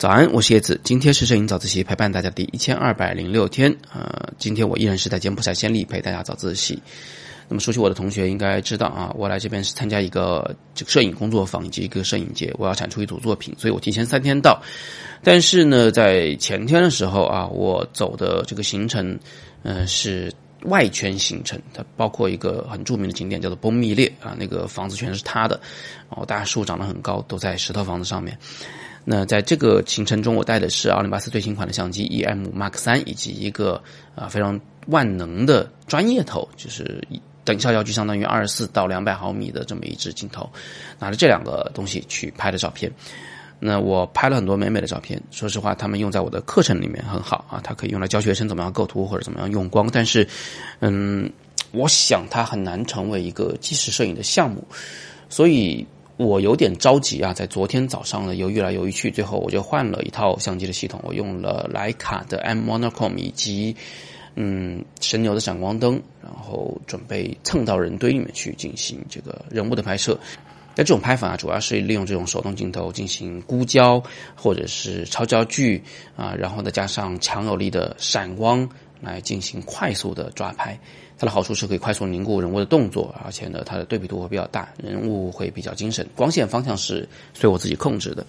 早安，我是叶子。今天是摄影早自习陪伴大家第一千二百零六天。呃，今天我依然是在柬埔寨先例陪大家早自习。那么熟悉我的同学应该知道啊，我来这边是参加一个这个摄影工作坊以及一个摄影节，我要产出一组作品，所以我提前三天到。但是呢，在前天的时候啊，我走的这个行程，呃，是外圈行程，它包括一个很著名的景点叫做崩密列啊，那个房子全是塌的，然后大树长得很高，都在石头房子上面。那在这个行程中，我带的是奥林巴斯最新款的相机 EM Mark 三，以及一个啊非常万能的专业头，就是等效要距相当于二十四到两百毫米的这么一支镜头，拿着这两个东西去拍的照片。那我拍了很多美美的照片，说实话，他们用在我的课程里面很好啊，它可以用来教学生怎么样构图或者怎么样用光。但是，嗯，我想它很难成为一个纪实摄影的项目，所以。我有点着急啊，在昨天早上呢犹豫来犹豫去，最后我就换了一套相机的系统，我用了徕卡的 M monochrome 以及嗯神牛的闪光灯，然后准备蹭到人堆里面去进行这个人物的拍摄。那这种拍法啊，主要是利用这种手动镜头进行估焦或者是超焦距啊，然后再加上强有力的闪光来进行快速的抓拍。它的好处是可以快速凝固人物的动作，而且呢，它的对比度会比较大，人物会比较精神。光线方向是随我自己控制的，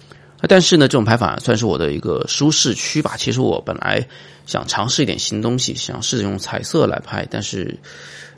但是呢，这种拍法算是我的一个舒适区吧。其实我本来想尝试一点新东西，想试着用彩色来拍，但是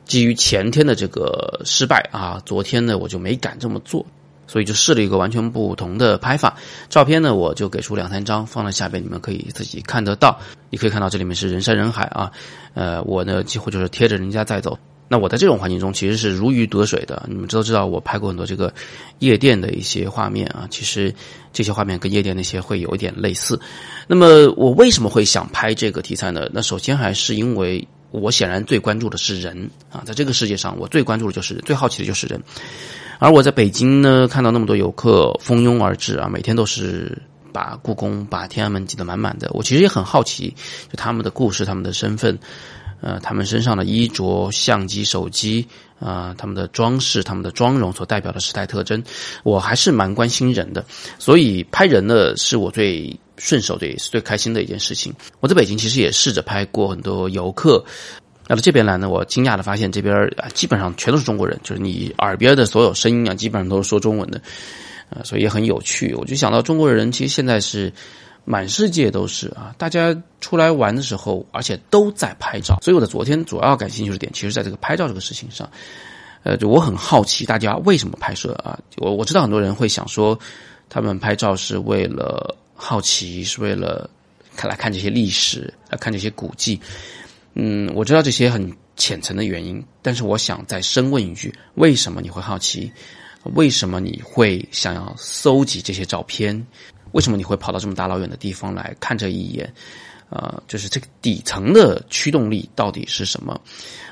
基于前天的这个失败啊，昨天呢我就没敢这么做。所以就试了一个完全不同的拍法，照片呢我就给出两三张放在下边，你们可以自己看得到。你可以看到这里面是人山人海啊，呃，我呢几乎就是贴着人家在走。那我在这种环境中其实是如鱼得水的。你们都知道我拍过很多这个夜店的一些画面啊，其实这些画面跟夜店那些会有一点类似。那么我为什么会想拍这个题材呢？那首先还是因为我显然最关注的是人啊，在这个世界上我最关注的就是最好奇的就是人。而我在北京呢，看到那么多游客蜂拥而至啊，每天都是把故宫、把天安门挤得满满的。我其实也很好奇，就他们的故事、他们的身份，呃，他们身上的衣着、相机、手机啊，他们的装饰、他们的妆容所代表的时代特征，我还是蛮关心人的。所以拍人呢，是我最顺手的，也是最开心的一件事情。我在北京其实也试着拍过很多游客。那到这边来呢，我惊讶的发现这边啊，基本上全都是中国人，就是你耳边的所有声音啊，基本上都是说中文的，呃，所以也很有趣。我就想到中国人其实现在是满世界都是啊，大家出来玩的时候，而且都在拍照。所以我在昨天主要感兴趣的点，其实在这个拍照这个事情上，呃，就我很好奇大家为什么拍摄啊？我我知道很多人会想说，他们拍照是为了好奇，是为了看来看这些历史，来看这些古迹。嗯，我知道这些很浅层的原因，但是我想再深问一句：为什么你会好奇？为什么你会想要搜集这些照片？为什么你会跑到这么大老远的地方来看这一眼？呃，就是这个底层的驱动力到底是什么？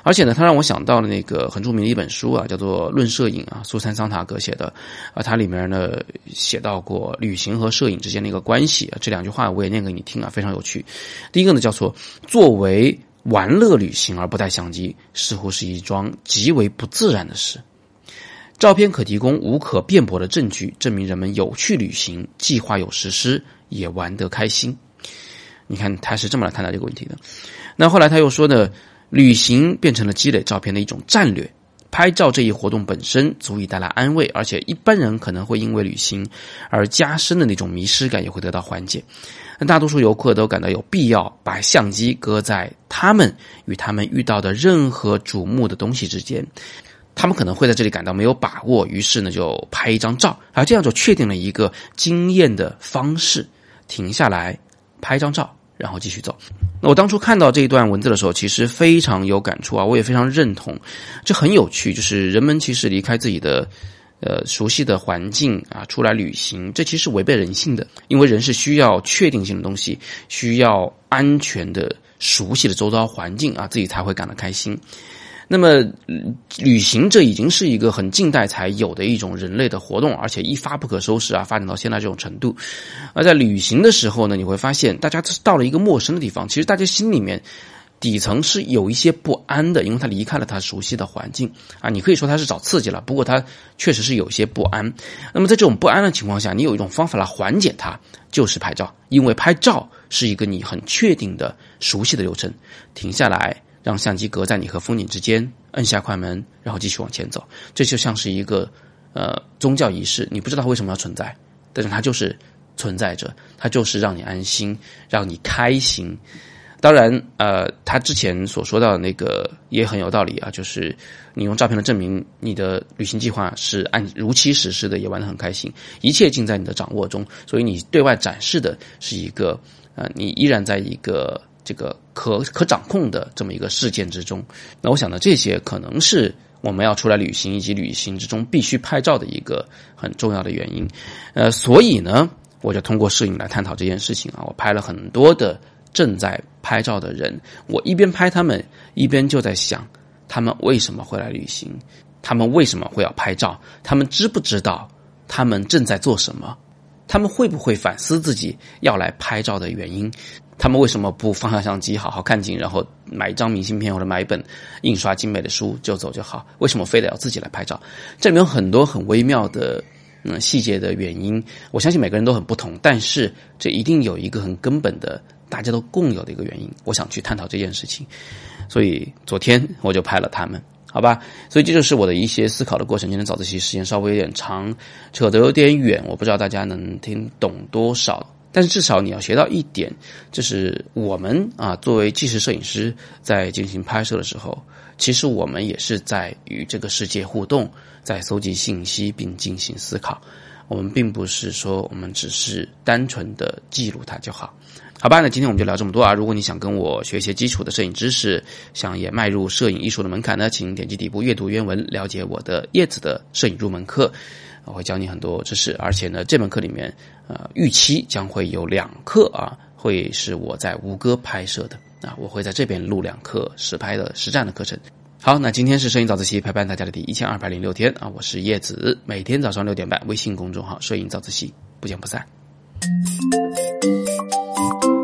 而且呢，它让我想到了那个很著名的一本书啊，叫做《论摄影》啊，苏珊·桑塔格写的啊，它里面呢写到过旅行和摄影之间的一个关系啊，这两句话我也念给你听啊，非常有趣。第一个呢叫做作为。玩乐旅行而不带相机，似乎是一桩极为不自然的事。照片可提供无可辩驳的证据，证明人们有去旅行，计划有实施，也玩得开心。你看，他是这么来看待这个问题的。那后来他又说呢，旅行变成了积累照片的一种战略。拍照这一活动本身足以带来安慰，而且一般人可能会因为旅行而加深的那种迷失感也会得到缓解。那大多数游客都感到有必要把相机搁在他们与他们遇到的任何瞩目的东西之间，他们可能会在这里感到没有把握，于是呢就拍一张照，而这样就确定了一个经验的方式：停下来拍一张照，然后继续走。那我当初看到这一段文字的时候，其实非常有感触啊，我也非常认同，这很有趣。就是人们其实离开自己的呃熟悉的环境啊，出来旅行，这其实违背人性的，因为人是需要确定性的东西，需要安全的、熟悉的周遭环境啊，自己才会感到开心。那么，旅行这已经是一个很近代才有的一种人类的活动，而且一发不可收拾啊！发展到现在这种程度，而在旅行的时候呢，你会发现，大家到了一个陌生的地方，其实大家心里面底层是有一些不安的，因为他离开了他熟悉的环境啊。你可以说他是找刺激了，不过他确实是有些不安。那么在这种不安的情况下，你有一种方法来缓解它，就是拍照，因为拍照是一个你很确定的、熟悉的流程。停下来，让相机隔在你和风景之间，摁下快门，然后继续往前走。这就像是一个呃宗教仪式，你不知道为什么要存在，但是它就是存在着，它就是让你安心，让你开心。当然，呃，他之前所说到的那个也很有道理啊，就是你用照片来证明你的旅行计划是按如期实施的，也玩得很开心，一切尽在你的掌握中，所以你对外展示的是一个，呃，你依然在一个这个可可掌控的这么一个事件之中。那我想呢，这些可能是我们要出来旅行以及旅行之中必须拍照的一个很重要的原因。呃，所以呢，我就通过摄影来探讨这件事情啊，我拍了很多的。正在拍照的人，我一边拍他们，一边就在想，他们为什么会来旅行？他们为什么会要拍照？他们知不知道他们正在做什么？他们会不会反思自己要来拍照的原因？他们为什么不放下相机，好好看景，然后买一张明信片或者买一本印刷精美的书就走就好？为什么非得要自己来拍照？这里面有很多很微妙的嗯细节的原因，我相信每个人都很不同，但是这一定有一个很根本的。大家都共有的一个原因，我想去探讨这件事情，所以昨天我就拍了他们，好吧？所以这就是我的一些思考的过程。今天早自习时间稍微有点长，扯得有点远，我不知道大家能听懂多少，但是至少你要学到一点，就是我们啊，作为纪实摄影师在进行拍摄的时候，其实我们也是在与这个世界互动，在搜集信息并进行思考。我们并不是说我们只是单纯的记录它就好。好吧，那今天我们就聊这么多啊！如果你想跟我学一些基础的摄影知识，想也迈入摄影艺术的门槛呢，请点击底部阅读原文，了解我的叶子的摄影入门课，我会教你很多知识。而且呢，这门课里面，呃，预期将会有两课啊，会是我在吴哥拍摄的啊，我会在这边录两课实拍的实战的课程。好，那今天是摄影早自习陪伴大家的第一千二百零六天啊，我是叶子，每天早上六点半，微信公众号“摄影早自习”，不见不散。Thank you.